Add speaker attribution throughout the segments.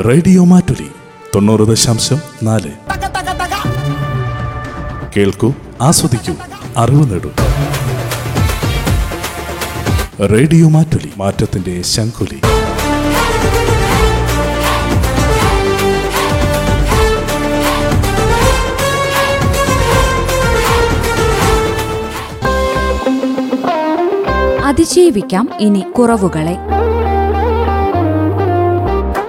Speaker 1: Radio Mattoli തൊണ്ണൂറ് ദശാംശം നാല്. കേൾക്കൂ ആസ്വദിക്കൂ അറിവ് നേടൂ. റേഡിയോ മാറ്റുലി മാറ്റത്തിന്റെ ശംഖുലി.
Speaker 2: അതിജീവിക്കാം ഇനി കുറവുകളെ.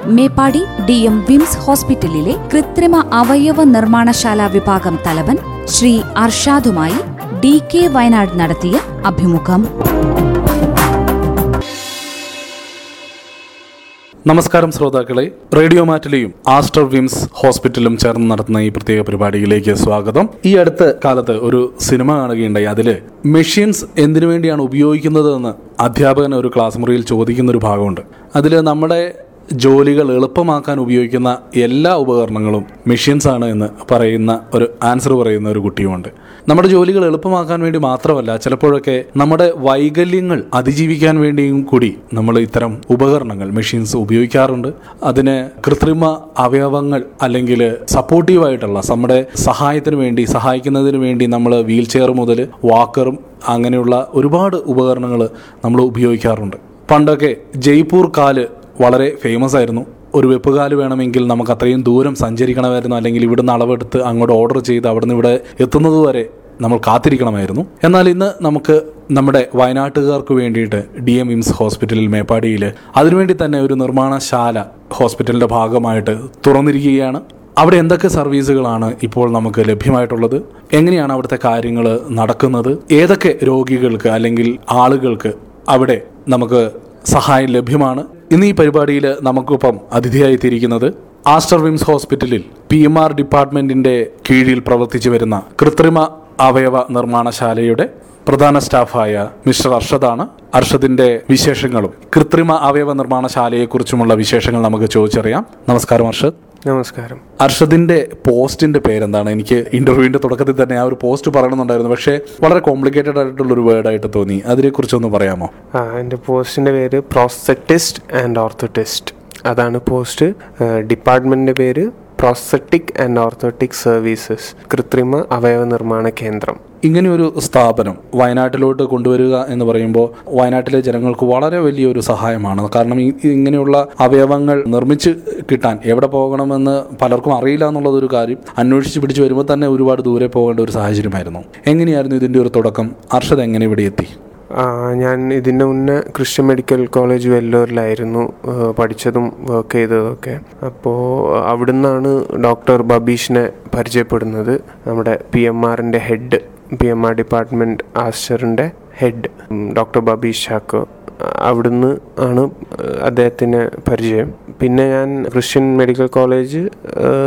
Speaker 2: മേപ്പാടി ഡി എം വിംസ് ഹോസ്പിറ്റലിലെ കൃത്രിമ അവയവ നിർമ്മാണശാല വിഭാഗം തലവൻ ശ്രീ അർഷാദുമായി ഡി കെ വയനാട് നടത്തിയ അഭിമുഖം.
Speaker 1: നമസ്കാരം ശ്രോതാക്കളെ. റേഡിയോ മാറ്റിലെയും ആസ്റ്റർ വിംസ് ഹോസ്പിറ്റലും ചേർന്ന് നടത്തുന്ന ഈ പ്രത്യേക പരിപാടിയിലേക്ക് സ്വാഗതം. ഈ അടുത്ത കാലത്ത് ഒരു സിനിമ കാണുകയുണ്ടായി. അതിൽ മെഷീൻസ് എന്തിനു വേണ്ടിയാണ് ഉപയോഗിക്കുന്നത് എന്ന് അധ്യാപകൻ ഒരു ക്ലാസ് മുറിയിൽ ചോദിക്കുന്ന ഒരു ഭാഗമുണ്ട്. അതിൽ നമ്മുടെ ജോലികൾ എളുപ്പമാക്കാൻ ഉപയോഗിക്കുന്ന എല്ലാ ഉപകരണങ്ങളും മെഷീൻസ് ആണ് എന്ന് പറയുന്ന ഒരു ആൻസർ പറയുന്ന ഒരു കുട്ടിയുമുണ്ട്. നമ്മുടെ ജോലികൾ എളുപ്പമാക്കാൻ വേണ്ടി മാത്രമല്ല ചിലപ്പോഴൊക്കെ നമ്മുടെ വൈകല്യങ്ങൾ അതിജീവിക്കാൻ വേണ്ടിയും കൂടി നമ്മൾ ഇത്തരം ഉപകരണങ്ങൾ മെഷീൻസ് ഉപയോഗിക്കാറുണ്ട്. അതിന് കൃത്രിമ അവയവങ്ങൾ അല്ലെങ്കിൽ സപ്പോർട്ടീവായിട്ടുള്ള നമ്മുടെ സഹായത്തിന് വേണ്ടി സഹായിക്കുന്നതിന് വേണ്ടി നമ്മൾ വീൽ ചെയർ മുതൽ വാക്കറും അങ്ങനെയുള്ള ഒരുപാട് ഉപകരണങ്ങൾ നമ്മൾ ഉപയോഗിക്കാറുണ്ട്. പണ്ടൊക്കെ ജയ്പൂർ കാൽ വളരെ ഫേമസ് ആയിരുന്നു. ഒരു വെപ്പുകാൽ വേണമെങ്കിൽ നമുക്ക് അത്രയും ദൂരം സഞ്ചരിക്കണമായിരുന്നു. അല്ലെങ്കിൽ ഇവിടുന്ന് അളവെടുത്ത് അങ്ങോട്ട് ഓർഡർ ചെയ്ത് അവിടുന്ന് ഇവിടെ എത്തുന്നത് വരെ നമ്മൾ കാത്തിരിക്കണമായിരുന്നു. എന്നാൽ ഇന്ന് നമുക്ക് നമ്മുടെ വയനാട്ടുകാർക്ക് വേണ്ടിയിട്ട് ഡി എം ഇംസ് ഹോസ്പിറ്റലിൽ മേപ്പാടിയിൽ അതിനുവേണ്ടി തന്നെ ഒരു നിർമ്മാണശാല ഹോസ്പിറ്റലിന്റെ ഭാഗമായിട്ട് തുറന്നിരിക്കുകയാണ്. അവിടെ എന്തൊക്കെ സർവീസുകളാണ് ഇപ്പോൾ നമുക്ക് ലഭ്യമായിട്ടുള്ളത്? എങ്ങനെയാണ് അവിടുത്തെ കാര്യങ്ങൾ നടക്കുന്നത്? ഏതൊക്കെ രോഗികൾക്ക് അല്ലെങ്കിൽ ആളുകൾക്ക് അവിടെ നമുക്ക് സഹായം ലഭ്യമാണ്? ഇന്ന് ഈ പരിപാടിയിൽ നമുക്കൊപ്പം അതിഥിയായി തിരിക്കുന്നത് ആസ്റ്റർ വിംസ് ഹോസ്പിറ്റലിൽ പി എം ആർ ഡിപ്പാർട്ട്മെന്റിന്റെ കീഴിൽ പ്രവർത്തിച്ചു വരുന്ന കൃത്രിമ അവയവ നിർമ്മാണശാലയുടെ പ്രധാന സ്റ്റാഫായ മിസ്റ്റർ അർഷദാണ്. അർഷദിന്റെ വിശേഷങ്ങളും കൃത്രിമ അവയവ നിർമ്മാണശാലയെക്കുറിച്ചുമുള്ള വിശേഷങ്ങൾ നമുക്ക് ചോദിച്ചറിയാം. നമസ്കാരം അർഷദ്.
Speaker 3: നമസ്കാരം.
Speaker 1: അർഷദിന്റെ പോസ്റ്റിന്റെ പേരെന്താണ്? എനിക്ക് ഇന്റർവ്യൂവിന്റെ തുടക്കത്തിൽ തന്നെ ആ ഒരു പോസ്റ്റ് പറയണമെന്നുണ്ടായിരുന്നു. പക്ഷേ വളരെ കോംപ്ലിക്കേറ്റഡ് ആയിട്ടുള്ള ഒരു വേർഡ് ആയിട്ട് തോന്നി. അതിനെക്കുറിച്ചൊന്ന് പറയാമോ?
Speaker 3: ആ എന്റെ പോസ്റ്റിന്റെ പേര് പ്രോസ്തറ്റിസ്റ്റ് ആൻഡ് ഓർത്തോട്ടിസ്റ്റ് അതാണ് പോസ്റ്റ്. ഡിപ്പാർട്ട്മെന്റിന്റെ പേര് പ്രോസ്തറ്റിക് ആൻഡ് ഓർത്തോട്ടിക് സർവീസസ് കൃത്രിമ അവയവ നിർമ്മാണ കേന്ദ്രം.
Speaker 1: ഇങ്ങനെ ഒരു സ്ഥാപനം വയനാട്ടിലോട്ട് കൊണ്ടുവരിക എന്ന് പറയുമ്പോൾ വയനാട്ടിലെ ജനങ്ങൾക്ക് വളരെ വലിയൊരു സഹായമാണ്. കാരണം ഇങ്ങനെയുള്ള അവയവങ്ങൾ നിർമ്മിച്ച് കിട്ടാൻ എവിടെ പോകണമെന്ന് പലർക്കും അറിയില്ല എന്നുള്ളതൊരു കാര്യം അന്വേഷിച്ച് പിടിച്ച് വരുമ്പോൾ തന്നെ ഒരുപാട് ദൂരെ പോകേണ്ട ഒരു സാഹചര്യമായിരുന്നു. എങ്ങനെയായിരുന്നു ഇതിന്റെ ഒരു തുടക്കം? അർഷദ് എങ്ങനെ ഇവിടെ എത്തി?
Speaker 3: ഞാൻ ഇതിന്റെ മുന്നേ ക്രിസ്ത്യൻ മെഡിക്കൽ കോളേജ് വെല്ലൂരിലായിരുന്നു പഠിച്ചതും വർക്ക് ചെയ്തതൊക്കെ. അപ്പോൾ അവിടുന്നാണ് ഡോക്ടർ ബബീഷിനെ പരിചയപ്പെടുന്നത്. നമ്മുടെ പി എം ആറിന്റെ head P M R department ആസ്റ്ററിന്റെ head doctor Babeesh Chacko അവിടുന്ന് ആണ് അദ്ദേഹത്തിന് പരിചയം. പിന്നെ ഞാൻ ക്രിസ്ത്യൻ മെഡിക്കൽ കോളേജ്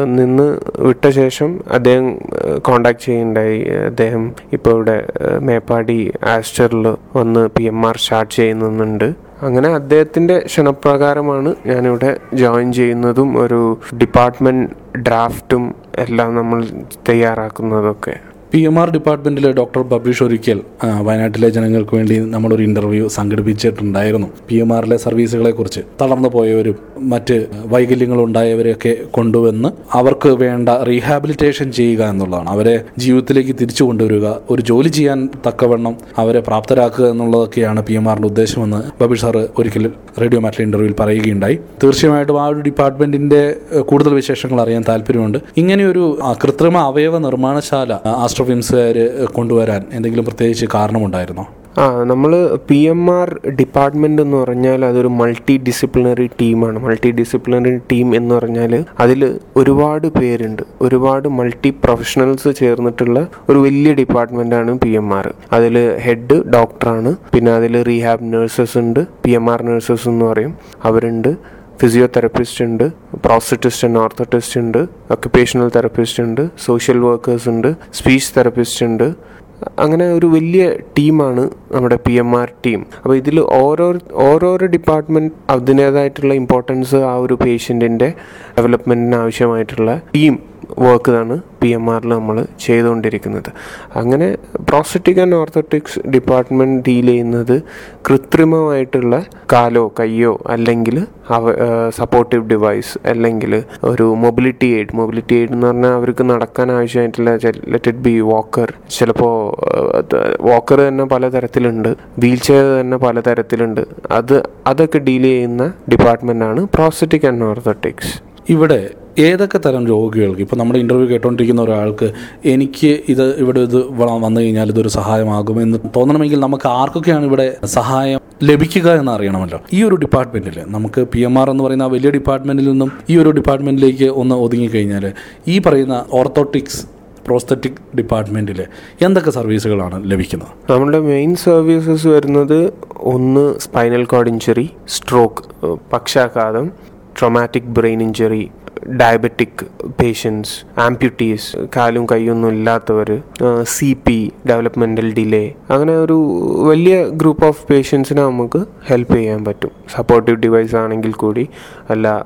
Speaker 3: നിന്ന് വിട്ട ശേഷം അദ്ദേഹം കോണ്ടാക്ട് ചെയ്യുന്നുണ്ടായി അദ്ദേഹം ഇപ്പോൾ ഇവിടെ മേപ്പാടി ആസ്റ്ററിൽ വന്ന് പി എം ആർ സ്റ്റാർട്ട് ചെയ്യുന്നുണ്ട്. അങ്ങനെ അദ്ദേഹത്തിന്റെ ക്ഷണപ്രകാരമാണ് ഞാനിവിടെ ജോയിൻ ചെയ്യുന്നതും ഒരു ഡിപ്പാർട്ട്മെന്റ് ഡ്രാഫ്റ്റും എല്ലാം നമ്മൾ തയ്യാറാക്കുന്നതൊക്കെ.
Speaker 1: പി എം ആർ ഡിപ്പാർട്ട്മെന്റിലെ ഡോക്ടർ ബബീഷ് ഒരിക്കൽ വയനാട്ടിലെ ജനങ്ങൾക്ക് വേണ്ടി നമ്മളൊരു ഇന്റർവ്യൂ സംഘടിപ്പിച്ചിട്ടുണ്ടായിരുന്നു. പി എം ആറിലെ സർവീസുകളെ കുറിച്ച് തളർന്നു പോയവരും മറ്റ് വൈകല്യങ്ങൾ ഉണ്ടായവരെയൊക്കെ കൊണ്ടുവന്ന് അവർക്ക് വേണ്ട റീഹാബിലിറ്റേഷൻ ചെയ്യുക എന്നുള്ളതാണ്. അവരെ ജീവിതത്തിലേക്ക് തിരിച്ചു കൊണ്ടുവരിക ഒരു ജോലി ചെയ്യാൻ തക്കവണ്ണം അവരെ പ്രാപ്തരാക്കുക എന്നുള്ളതൊക്കെയാണ് പി എം ആറിന്റെ ഉദ്ദേശമെന്ന് ബബീഷ് സാർ ഒരിക്കൽ റേഡിയോ മാറ്റിലെ ഇന്റർവ്യൂവിൽ പറയുകയുണ്ടായി. തീർച്ചയായിട്ടും ആ ഒരു ഡിപ്പാർട്ട്മെന്റിന്റെ കൂടുതൽ വിശേഷങ്ങൾ അറിയാൻ താല്പര്യമുണ്ട്. ഇങ്ങനെയൊരു കൃത്രിമ അവയവ നിർമ്മാണശാല വിംസുകാർ കൊണ്ടുവരാൻ എന്തെങ്കിലും പ്രത്യേകിച്ച് കാരണമുണ്ടായിരുന്നോ?
Speaker 3: ആ നമ്മൾ പി എം ആർ ഡിപ്പാർട്ട്മെന്റ് എന്ന് പറഞ്ഞാൽ അതൊരു മൾട്ടി ഡിസിപ്ലിനറി ടീമാണ്. മൾട്ടി ഡിസിപ്ലിനറി ടീം എന്ന് പറഞ്ഞാൽ അതിൽ ഒരുപാട് പേരുണ്ട്. ഒരുപാട് മൾട്ടി പ്രൊഫഷണൽസ് ചേർന്നിട്ടുള്ള ഒരു വലിയ ഡിപ്പാർട്ട്മെന്റാണ് പി എം ആർ. അതിൽ ഹെഡ് ഡോക്ടറാണ്. പിന്നെ അതിൽ റീഹാബ് നേഴ്സസ് ഉണ്ട്. പി എം ആർ നേഴ്സസ് എന്ന് പറയും. അവരുണ്ട്. ഫിസിയോതെറപ്പിസ്റ്റ് ഉണ്ട് പ്രോസറ്റിസ്റ്റ് ഉണ്ട് ഓർത്തോട്ടിസ്റ്റ് ഉണ്ട് ഒക്യുപ്പേഷണൽ തെറപ്പിസ്റ്റ് ഉണ്ട് സോഷ്യൽ വർക്കേഴ്സ് ഉണ്ട് സ്പീച്ച് തെറപ്പിസ്റ്റ് ഉണ്ട്. അങ്ങനെ ഒരു വലിയ ടീമാണ് നമ്മുടെ പി എം ആർ ടീം അപ്പോൾ ഇതിൽ ഓരോ ഓരോരോ ഡിപ്പാർട്ട്മെന്റ് അതിന്റേതായിട്ടുള്ള ഇമ്പോർട്ടൻസ് ആ ഒരു പേഷ്യന്റിന്റെ ഡെവലപ്മെന്റിന് ആവശ്യമായിട്ടുള്ള ടീം വർക്ക് ആണ് പി എം ആറിൽ നമ്മൾ ചെയ്തുകൊണ്ടിരിക്കുന്നത്. അങ്ങനെ prosthetic and orthotics department deal ചെയ്യുന്നത് കൃത്രിമമായിട്ടുള്ള കാലോ കയ്യോ അല്ലെങ്കിൽ അവ സപ്പോർട്ടീവ് ഡിവൈസ് അല്ലെങ്കിൽ ഒരു മൊബിലിറ്റി എയ്ഡ് മൊബിലിറ്റി എയ്ഡ് എന്ന് പറഞ്ഞാൽ അവർക്ക് നടക്കാൻ ആവശ്യമായിട്ടുള്ള ലെറ്റ് ഇറ്റ് ബി വാക്കർ ചിലപ്പോൾ വാക്കർ തന്നെ പലതരത്തിലുണ്ട്. വീൽ ചെയർ തന്നെ പലതരത്തിലുണ്ട്. അത് അതൊക്കെ ഡീൽ ചെയ്യുന്ന ഡിപ്പാർട്ട്മെന്റാണ് പ്രോസ്റ്ററ്റിക് ആൻഡ് ഓർത്തോട്ടിക്സ്
Speaker 1: ഇവിടെ ഏതൊക്കെ തരം രോഗികൾക്ക് ഇപ്പോൾ നമ്മുടെ ഇന്റർവ്യൂ കേട്ടുകൊണ്ടിരിക്കുന്ന ഒരാൾക്ക് എനിക്ക് ഇത് ഇവിടെ ഇത് വന്നു കഴിഞ്ഞാൽ ഇതൊരു സഹായമാകും എന്ന് തോന്നണമെങ്കിൽ നമുക്ക് ആർക്കൊക്കെയാണ് ഇവിടെ സഹായം ലഭിക്കുക എന്ന് അറിയണമല്ലോ. ഈ ഒരു ഡിപ്പാർട്ട്മെന്റിൽ നമുക്ക് പി എം ആർ എന്ന് പറയുന്ന വലിയ ഡിപ്പാർട്ട്മെന്റിൽ നിന്നും ഈ ഒരു ഡിപ്പാർട്ട്മെന്റിലേക്ക് ഒന്ന് ഒതുങ്ങിക്കഴിഞ്ഞാൽ ഈ പറയുന്ന ഓർത്തോട്ടിക്സ് പ്രോസ്തറ്റിക് ഡിപ്പാർട്ട്മെന്റിൽ എന്തൊക്കെ സർവീസുകളാണ് ലഭിക്കുന്നത്?
Speaker 3: നമ്മുടെ മെയിൻ സർവീസസ് വരുന്നത് ഒന്ന് സ്പൈനൽ കോഡ് ഇഞ്ചറി സ്ട്രോക്ക് പക്ഷാഘാതം traumatic brain injury diabetic patients amputees കാലും കൈയൊന്നും ഇല്ലാത്തവർ സി പി ഡെവലപ്മെന്റൽ ഡിലേ അങ്ങനെ ഒരു വലിയ ഗ്രൂപ്പ് ഓഫ് പേഷ്യൻസിനെ നമുക്ക് ഹെൽപ്പ് ചെയ്യാൻ പറ്റും. സപ്പോർട്ടീവ് ഡിവൈസ് ആണെങ്കിൽ കൂടി അല്ല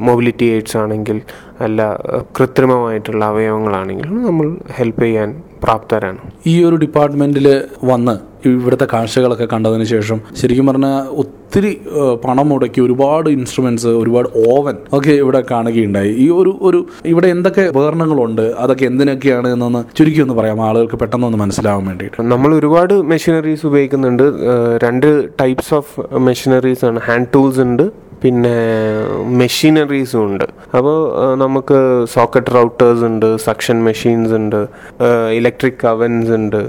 Speaker 3: മൊബിലിറ്റി എയ്ഡ്സ് ആണെങ്കിൽ അല്ല കൃത്രിമമായിട്ടുള്ള അവയവങ്ങളാണെങ്കിലും നമ്മൾ ഹെൽപ്പ് ചെയ്യാൻ പ്രാപ്തരാണ്.
Speaker 1: ഈ ഒരു ഡിപ്പാർട്ട്മെന്റിൽ വന്ന് ഇവിടുത്തെ കാഴ്ചകളൊക്കെ കണ്ടതിന് ശേഷം ശരിക്കും പറഞ്ഞാൽ ഒത്തിരി പണം മുടക്കി ഒരുപാട് ഇൻസ്ട്രുമെന്റ്സ് ഒരുപാട് ഓവൻ ഒക്കെ ഇവിടെ കാണുകയുണ്ടായി. ഈ ഒരു ഒരു ഇവിടെ എന്തൊക്കെ ഉപകരണങ്ങളുണ്ട്? അതൊക്കെ എന്തിനൊക്കെയാണ് എന്നൊന്ന് ചുരുക്കി ഒന്ന് പറയാം. ആളുകൾക്ക് പെട്ടെന്നൊന്ന് മനസ്സിലാവാൻ വേണ്ടിയിട്ട്.
Speaker 3: നമ്മൾ ഒരുപാട് മെഷീനറീസ് ഉപയോഗിക്കുന്നുണ്ട്. രണ്ട് ടൈപ്സ് ഓഫ് മെഷീനറീസ് ആണ്. ഹാൻഡ് ടൂൾസ് ഉണ്ട്. പിന്നെ മെഷീനറീസും ഉണ്ട്. അപ്പോൾ നമുക്ക് സോക്കറ്റ് റൗട്ടേഴ്സ് ഉണ്ട് സക്ഷൻ മെഷീൻസ് ഉണ്ട് ഇലക്ട്രിക് അവൻസ് ഉണ്ട്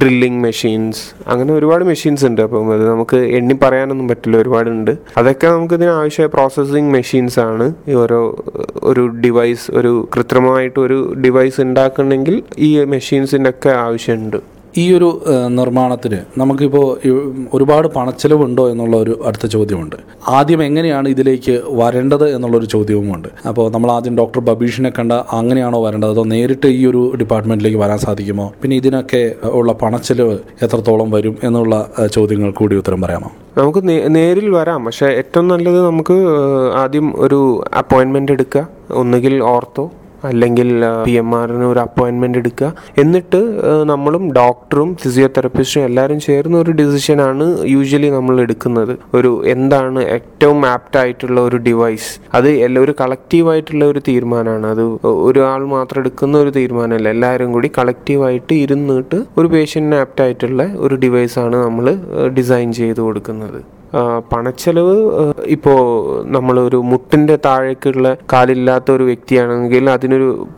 Speaker 3: ഡ്രില്ലിംഗ് മെഷീൻസ് അങ്ങനെ ഒരുപാട് മെഷീൻസ് ഉണ്ട്. അപ്പം അത് നമുക്ക് എണ്ണി പറയാനൊന്നും പറ്റില്ല ഒരുപാടുണ്ട്. അതൊക്കെ നമുക്ക് ഇതിന് ആവശ്യമായ പ്രോസസ്സിങ് മെഷീൻസ് ആണ്. ഓരോ ഒരു ഡിവൈസ് ഒരു കൃത്രിമമായിട്ട് ഒരു ഡിവൈസ് ഉണ്ടാക്കണമെങ്കിൽ ഈ മെഷീൻസിന്റെ ഒക്കെ ആവശ്യമുണ്ട്.
Speaker 1: ഈ ഒരു നിർമ്മാണത്തിന് നമുക്കിപ്പോൾ ഒരുപാട് പണച്ചെലവുണ്ടോ എന്നുള്ള ഒരു അടുത്ത ചോദ്യമുണ്ട്. ആദ്യം എങ്ങനെയാണ് ഇതിലേക്ക് വരേണ്ടത് എന്നുള്ളൊരു ചോദ്യവുമുണ്ട്. അപ്പോൾ നമ്മൾ ആദ്യം ഡോക്ടർ ബബീഷിനെ കണ്ട അങ്ങനെയാണോ വരേണ്ടത്? അതോ നേരിട്ട് ഈ ഒരു ഡിപ്പാർട്ട്മെന്റിലേക്ക് വരാൻ സാധിക്കുമോ? പിന്നെ ഇതിനൊക്കെ ഉള്ള പണച്ചെലവ് എത്രത്തോളം വരും എന്നുള്ള ചോദ്യങ്ങൾ കൂടി ഉത്തരം പറയാമോ?
Speaker 3: നമുക്ക് നേരിൽ വരാം. പക്ഷേ ഏറ്റവും നല്ലത് നമുക്ക് ആദ്യം ഒരു അപ്പോയിൻമെന്റ് എടുക്കുക. ഒന്നുകിൽ ഓർത്തോ അല്ലെങ്കിൽ പി എം ആറിന് ഒരു അപ്പോയിൻമെന്റ് എടുക്കുക. എന്നിട്ട് നമ്മളും ഡോക്ടറും ഫിസിയോതെറപ്പിസ്റ്റും എല്ലാവരും ചേർന്ന ഒരു ആണ് യൂഷ്വലി നമ്മൾ എടുക്കുന്നത്. ഒരു എന്താണ് ഏറ്റവും ആപ്റ്റ് ആയിട്ടുള്ള ഒരു ഡിവൈസ് അത് ഒരു കളക്റ്റീവായിട്ടുള്ള ഒരു തീരുമാനമാണ്. അത് ഒരാൾ മാത്രം എടുക്കുന്ന ഒരു തീരുമാനമല്ല. എല്ലാവരും കൂടി കളക്റ്റീവായിട്ട് ഇരുന്നിട്ട് ഒരു പേഷ്യന്റിന് ആപ്റ്റ് ആയിട്ടുള്ള ഒരു ഡിവൈസ് ആണ് നമ്മൾ ഡിസൈൻ ചെയ്ത് കൊടുക്കുന്നത്. പണച്ചെലവ് ഇപ്പോൾ നമ്മളൊരു മുട്ടിന്റെ താഴേക്കുള്ള കാലില്ലാത്ത ഒരു വ്യക്തിയാണെങ്കിൽ അതിനൊരു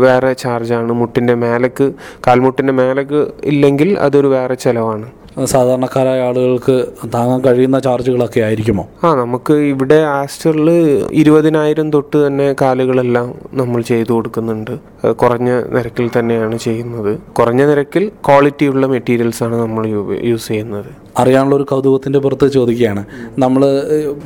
Speaker 3: വേറെ ചാർജാണ്. മുട്ടിന്റെ മേലേക്ക് കാൽമുട്ടിന്റെ മേലേക്ക് ഇല്ലെങ്കിൽ അതൊരു വേറെ ചിലവാണ്.
Speaker 1: സാധാരണക്കാരായ ആളുകൾക്ക് താങ്ങാൻ കഴിയുന്ന ചാർജുകളൊക്കെ ആയിരിക്കുമോ?
Speaker 3: ആ നമുക്ക് ഇവിടെ ആസ്റ്ററിൽ ഇരുപതിനായിരം തൊട്ട് തന്നെ കാലുകളെല്ലാം നമ്മൾ ചെയ്തു കൊടുക്കുന്നുണ്ട്. കുറഞ്ഞ നിരക്കിൽ തന്നെയാണ് ചെയ്യുന്നത്. കുറഞ്ഞ നിരക്കിൽ ക്വാളിറ്റിയുള്ള മെറ്റീരിയൽസ് ആണ് നമ്മൾ യൂസ് ചെയ്യുന്നത്.
Speaker 1: അറിയാനുള്ള ഒരു കൗതുകത്തിന്റെ പുറത്ത് ചോദിക്കുകയാണ്. നമ്മൾ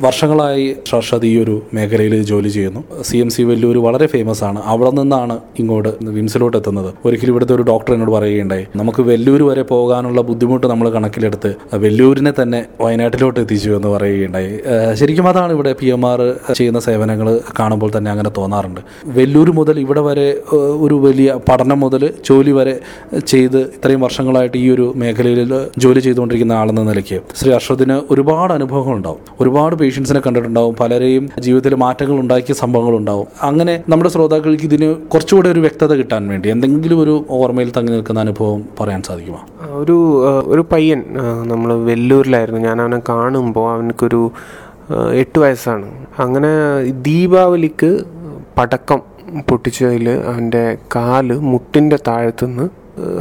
Speaker 1: വർഷങ്ങളായി ഷർഷദ് ഈ ഒരു മേഖലയിൽ ജോലി ചെയ്യുന്നു. സി എം സി വെല്ലൂർ വളരെ ഫേമസ് ആണ്. അവിടെ നിന്നാണ് ഇങ്ങോട്ട് വിംസിലോട്ട് എത്തുന്നത്. ഒരിക്കലും ഇവിടുത്തെ ഒരു ഡോക്ടർ എന്നോട് പറയുകയുണ്ടായി. നമുക്ക് വെല്ലൂർ വരെ പോകാനുള്ള ബുദ്ധിമുട്ട് നമ്മൾ കണക്കിലെടുത്ത് വെല്ലൂരിനെ തന്നെ വയനാട്ടിലോട്ട് എത്തിച്ചു എന്ന് പറയുകയുണ്ടായി. ശരിക്കും അതാണ് ഇവിടെ പി എം ആർ ചെയ്യുന്ന സേവനങ്ങൾ കാണുമ്പോൾ തന്നെ അങ്ങനെ തോന്നാറുണ്ട്. വെല്ലൂർ മുതൽ ഇവിടെ വരെ ഒരു വലിയ പഠനം മുതൽ ജോലി വരെ ചെയ്ത് ഇത്രയും വർഷങ്ങളായിട്ട് ഈ ഒരു മേഖലയിൽ ജോലി ചെയ്തുകൊണ്ടിരിക്കുന്ന ആളെന്ന നിലയ്ക്ക്. ശ്രീ അർഷദിന് ഒരുപാട് അനുഭവങ്ങൾ ഉണ്ടാവും. ഒരുപാട് പേഷ്യൻസിനെ കണ്ടിട്ടുണ്ടാവും. പലരെയും ജീവിതത്തിൽ മാറ്റങ്ങൾ ഉണ്ടാക്കിയ സംഭവങ്ങൾ ഉണ്ടാവും. അങ്ങനെ നമ്മുടെ ശ്രോതാക്കൾക്ക് ഇതിന് കുറച്ചുകൂടെ ഒരു വ്യക്തത കിട്ടാൻ വേണ്ടി എന്തെങ്കിലും ഒരു ഓർമ്മയിൽ തങ്ങി നിൽക്കുന്ന അനുഭവം പറയാൻ സാധിക്കുമോ?
Speaker 3: ഒരു ഒരു പയ്യൻ നമ്മൾ വെല്ലൂരിലായിരുന്നു. ഞാൻ അവനെ കാണുമ്പോൾ അവനക്കൊരു എട്ട് വയസ്സാണ്. അങ്ങനെ ദീപാവലിക്ക് പടക്കം പൊട്ടിച്ചതിൽ അവന്റെ കാൽ മുട്ടിന്റെ താഴത്തുനിന്ന്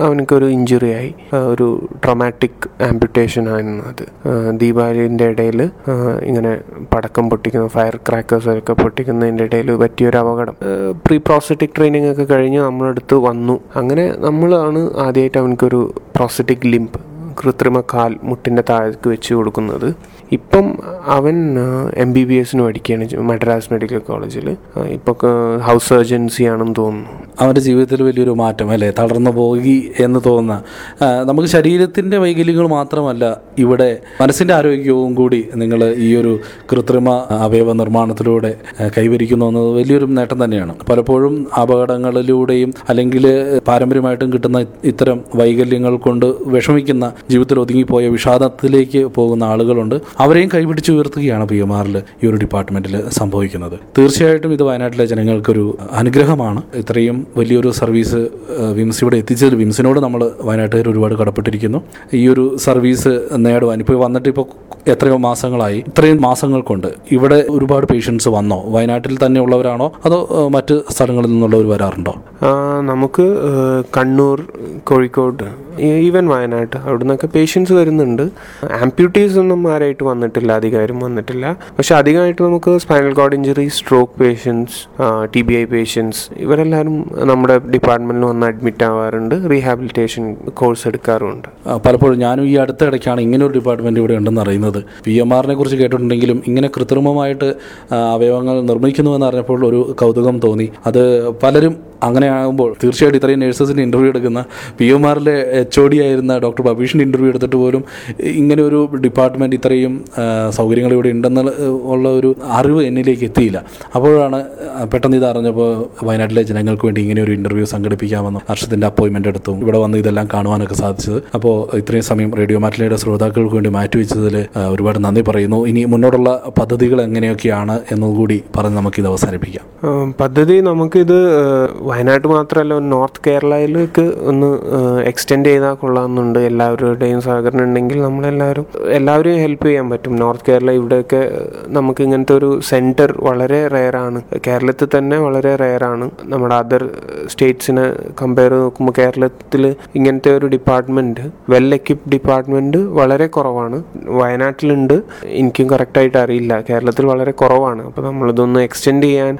Speaker 3: അവനക്കൊരു ഇഞ്ചുറി ആയി ഒരു ട്രൊമാറ്റിക് ആംപ്യൂട്ടേഷൻ ആയിരുന്നു അത്. ദീപാവലിന്റെ ഇടയിൽ ഇങ്ങനെ പടക്കം പൊട്ടിക്കുന്ന ഫയർ ക്രാക്കേഴ്സ് ഒക്കെ പൊട്ടിക്കുന്നതിന്റെ ഇടയിൽ പറ്റിയൊരു അപകടം. പ്രീ പ്രോസറ്റിക് ട്രെയിനിങ് ഒക്കെ കഴിഞ്ഞ് നമ്മളെടുത്ത് വന്നു. അങ്ങനെ നമ്മളാണ് ആദ്യമായിട്ട് അവനക്കൊരു പ്രോസറ്റിക് ലിംപ് കൃത്രിമ കാൽ മുട്ടിന്റെ താഴേക്ക് വെച്ച് കൊടുക്കുന്നത്. ഇപ്പം അവൻ എം ബി ബി എസിന് പഠിക്കുകയാണ് മദ്രാസ് മെഡിക്കൽ കോളേജിൽ. ഇപ്പോൾ ഹൗസ് സർജൻസി ആണെന്ന് തോന്നുന്നു.
Speaker 1: അവന്റെ ജീവിതത്തിൽ വലിയൊരു മാറ്റം അല്ലേ? തളർന്നു പോകി എന്ന് തോന്നുന്ന നമുക്ക് ശരീരത്തിന്റെ വൈകല്യങ്ങൾ മാത്രമല്ല ഇവിടെ മനസ്സിന്റെ ആരോഗ്യവും കൂടി നിങ്ങൾ ഈ ഒരു കൃത്രിമ അവയവ നിർമ്മാണത്തിലൂടെ കൈവരിക്കുന്നു എന്നത് വലിയൊരു നേട്ടം തന്നെയാണ്. പലപ്പോഴും അപകടങ്ങളിലൂടെയും അല്ലെങ്കിൽ പാരമ്പര്യമായിട്ടും കിട്ടുന്ന ഇത്തരം വൈകല്യങ്ങൾ കൊണ്ട് വിഷമിക്കുന്ന ജീവിതത്തിൽ ഒതുങ്ങിപ്പോയ വിഷാദത്തിലേക്ക് പോകുന്ന ആളുകളുണ്ട്. അവരെയും കൈപിടിച്ച് ഉയർത്തുകയാണ് പി എം ആറിൽ ഈ ഒരു ഡിപ്പാർട്ട്മെന്റിൽ സംഭവിക്കുന്നത്. തീർച്ചയായിട്ടും ഇത് വയനാട്ടിലെ ജനങ്ങൾക്കൊരു അനുഗ്രഹമാണ്. ഇത്രയും വലിയൊരു സർവീസ് വിംസ് ഇവിടെ എത്തിച്ചത് വിംസിനോട് നമ്മൾ വയനാട്ടുകാർ ഒരുപാട് കടപ്പെട്ടിരിക്കുന്നു. ഈ ഒരു സർവീസ് നേടുവാൻ ഇപ്പോൾ വന്നിട്ട് ഇപ്പോൾ എത്രയോ മാസങ്ങളായി. ഇത്രയും മാസങ്ങൾ കൊണ്ട് ഇവിടെ ഒരുപാട് പേഷ്യൻസ് വന്നോ? വയനാട്ടിൽ തന്നെ ഉള്ളവരാണോ? അതോ മറ്റ് സ്ഥലങ്ങളിൽ നിന്നുള്ളവർ വരാറുണ്ടോ?
Speaker 3: നമുക്ക് കണ്ണൂർ കോഴിക്കോട് ഈവൻ വയനാട് അവിടെ നിന്നൊക്കെ പേഷ്യൻസ് വരുന്നുണ്ട്. ആംപ്യൂട്ടീസ് ഒന്നും ആരായിട്ട് വന്നിട്ടില്ല അധികമാരും വന്നിട്ടില്ല. പക്ഷെ അധികമായിട്ട് നമുക്ക് spinal cord injury stroke patients T B I patients ഇവരെല്ലാവരും നമ്മുടെ ഡിപ്പാർട്ട്മെന്റിൽ വന്ന് അഡ്മിറ്റ് ആവാറുണ്ട് റീഹാബിലിറ്റേഷൻ കോഴ്സ്
Speaker 1: എടുക്കാറുണ്ട് പലപ്പോഴും ഞാനും ഈ അടുത്ത ഇടയ്ക്കാണ് ഇങ്ങനെ ഒരു ഡിപ്പാർട്ട്മെന്റ് ഇവിടെ ഉണ്ടെന്ന് അറിയുന്നത്. പി എം ആറിനെ കുറിച്ച് കേട്ടിട്ടുണ്ടെങ്കിലും ഇങ്ങനെ കൃത്രിമമായിട്ട് അവയവങ്ങൾ നിർമ്മിക്കുന്നുവെന്ന് അറിഞ്ഞപ്പോൾ ഒരു കൗതുകം തോന്നി. അത് പലരും അങ്ങനെ ആകുമ്പോൾ തീർച്ചയായിട്ടും ഇത്രയും നേഴ്സസിന്റെ ഇന്റർവ്യൂ എടുക്കുന്ന പി എം ആറിലെ എച്ച് ഒ ഡി ആയിരുന്ന ഡോക്ടർ ബബീഷിന്റെ ഇന്റർവ്യൂ എടുത്തിട്ട് പോലും ഇങ്ങനെ ഒരു ഡിപ്പാർട്ട്മെന്റ് ഇത്രയും സൗകര്യങ്ങൾ ഇവിടെ ഉണ്ടെന്ന് ഉള്ള ഒരു അറിവ് എന്നിലേക്ക് എത്തിയില്ല. അപ്പോഴാണ് പെട്ടെന്ന് ഇത് അറിഞ്ഞപ്പോൾ വയനാട്ടിലെ ജനങ്ങൾക്ക് വേണ്ടി ഇങ്ങനെ ഒരു ഇന്റർവ്യൂ സംഘടിപ്പിക്കാമെന്ന് ഹർഷത്തിന്റെ അപ്പോയിൻമെന്റ് എടുത്തു ഇവിടെ വന്ന് ഇതെല്ലാം കാണുവാനൊക്കെ സാധിച്ചത്. അപ്പോൾ ഇത്രയും സമയം റേഡിയോ മാറ്റിലയുടെ ശ്രോതാക്കൾക്ക് വേണ്ടി മാറ്റിവെച്ചതിൽ ഒരുപാട് നന്ദി പറയുന്നു. ഇനി മുന്നോട്ടുള്ള പദ്ധതികൾ എങ്ങനെയൊക്കെയാണ് എന്നുകൂടി പറഞ്ഞ് നമുക്കിത് അവസാനിപ്പിക്കാം.
Speaker 3: പദ്ധതി നമുക്കിത് വയനാട് മാത്രമല്ല നോർത്ത് കേരളയിലേക്ക് ഒന്ന് എക്സ്റ്റെൻഡ് ചെയ്താൽ കൊള്ളാമെന്നുണ്ട്. എല്ലാവരുടെയും സഹകരണം ഉണ്ടെങ്കിൽ നമ്മളെല്ലാവരും എല്ലാവരെയും ഹെൽപ്പ് ചെയ്യാൻ പറ്റും. നോർത്ത് കേരള ഇവിടെയൊക്കെ നമുക്ക് ഇങ്ങനത്തെ ഒരു സെന്റർ വളരെ റെയറാണ് കേരളത്തിൽ തന്നെ വളരെ റെയറാണ് നമ്മുടെ അതർ സ്റ്റേറ്റ്സിനെ കമ്പയർ നോക്കുമ്പോൾ കേരളത്തിൽ ഇങ്ങനത്തെ ഒരു ഡിപ്പാർട്ട്മെന്റ് വെൽ എക്യുപ്ഡ് ഡിപ്പാർട്ട്മെന്റ് വളരെ കുറവാണ്. വയനാട്ടിലുണ്ട്. എനിക്കും കറക്റ്റായിട്ട് അറിയില്ല. കേരളത്തിൽ വളരെ കുറവാണ്. അപ്പോൾ നമ്മളിതൊന്ന് എക്സ്റ്റെൻഡ് ചെയ്യാൻ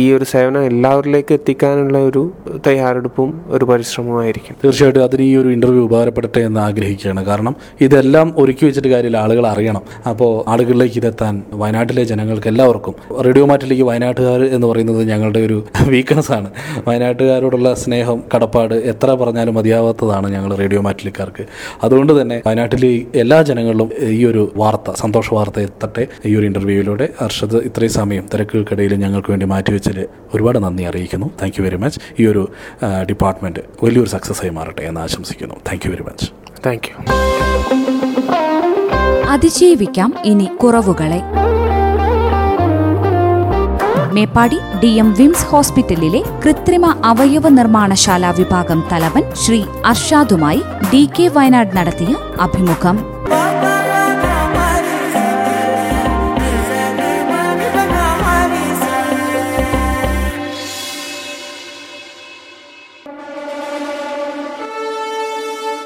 Speaker 3: ഈ ഒരു സേവനം എല്ലാവരിലേക്ക് എത്തിക്കാനുള്ള ഒരു തയ്യാറെടുപ്പും ഒരു പരിശ്രമമായിരിക്കും
Speaker 1: തീർച്ചയായിട്ടും അതിന് ഈ ഒരു ഇന്റർവ്യൂ ഉപകാരപ്പെടട്ടെ എന്ന് ആഗ്രഹിക്കുകയാണ്. കാരണം ഇതെല്ലാം ഒരുക്കി വെച്ചിട്ട് കാര്യമില്ല ആളുകൾ അറിയണം. അപ്പോൾ ആളുകളിലേക്ക് ഇതെത്താൻ വയനാട്ടിലെ ജനങ്ങൾക്ക് എല്ലാവർക്കും റേഡിയോ മാറ്റിലേക്ക് വയനാട്ടുകാർ എന്ന് പറയുന്നത് ഞങ്ങളുടെ ഒരു വീക്ക്നെസ് ആണ്. വയനാട്ടുകാരോടുള്ള സ്നേഹം കടപ്പാട് എത്ര പറഞ്ഞാലും മതിയാവാത്തതാണ് ഞങ്ങൾ റേഡിയോ മാറ്റിലിക്കാർക്ക്. അതുകൊണ്ട് തന്നെ വയനാട്ടിലെ എല്ലാ ജനങ്ങളിലും ഈ ഒരു വാർത്ത സന്തോഷ വാർത്ത എത്തട്ടെ. ഈ ഒരു ഇന്റർവ്യൂവിലൂടെ അർഷദ് ഇത്രയും സമയം തിരക്കുകൾക്കിടയിൽ ഞങ്ങൾക്ക് വേണ്ടി മാറ്റിവെച്ചതിൽ ഒരുപാട് നന്ദി അറിയിക്കുന്നു. താങ്ക് യു വെരി മച്ച് ഈ ഒരു ഡിപ്പാർട്ട്മെന്റ് വലിയൊരു സക്സസ് ആയി മാറട്ടെ എന്ന് ആശംസിക്കുന്നു. Thank you very much
Speaker 3: thank you
Speaker 2: അതിജീവിക്കാം ഇനി കുറവുകളെ. മേപ്പാടി ഡി എം വിംസ് ഹോസ്പിറ്റലിലെ കൃത്രിമ അവയവ നിർമ്മാണശാല വിഭാഗം തലവൻ ശ്രീ അർഷാദുമായി ഡി കെ വയനാട് നടത്തിയ അഭിമുഖം.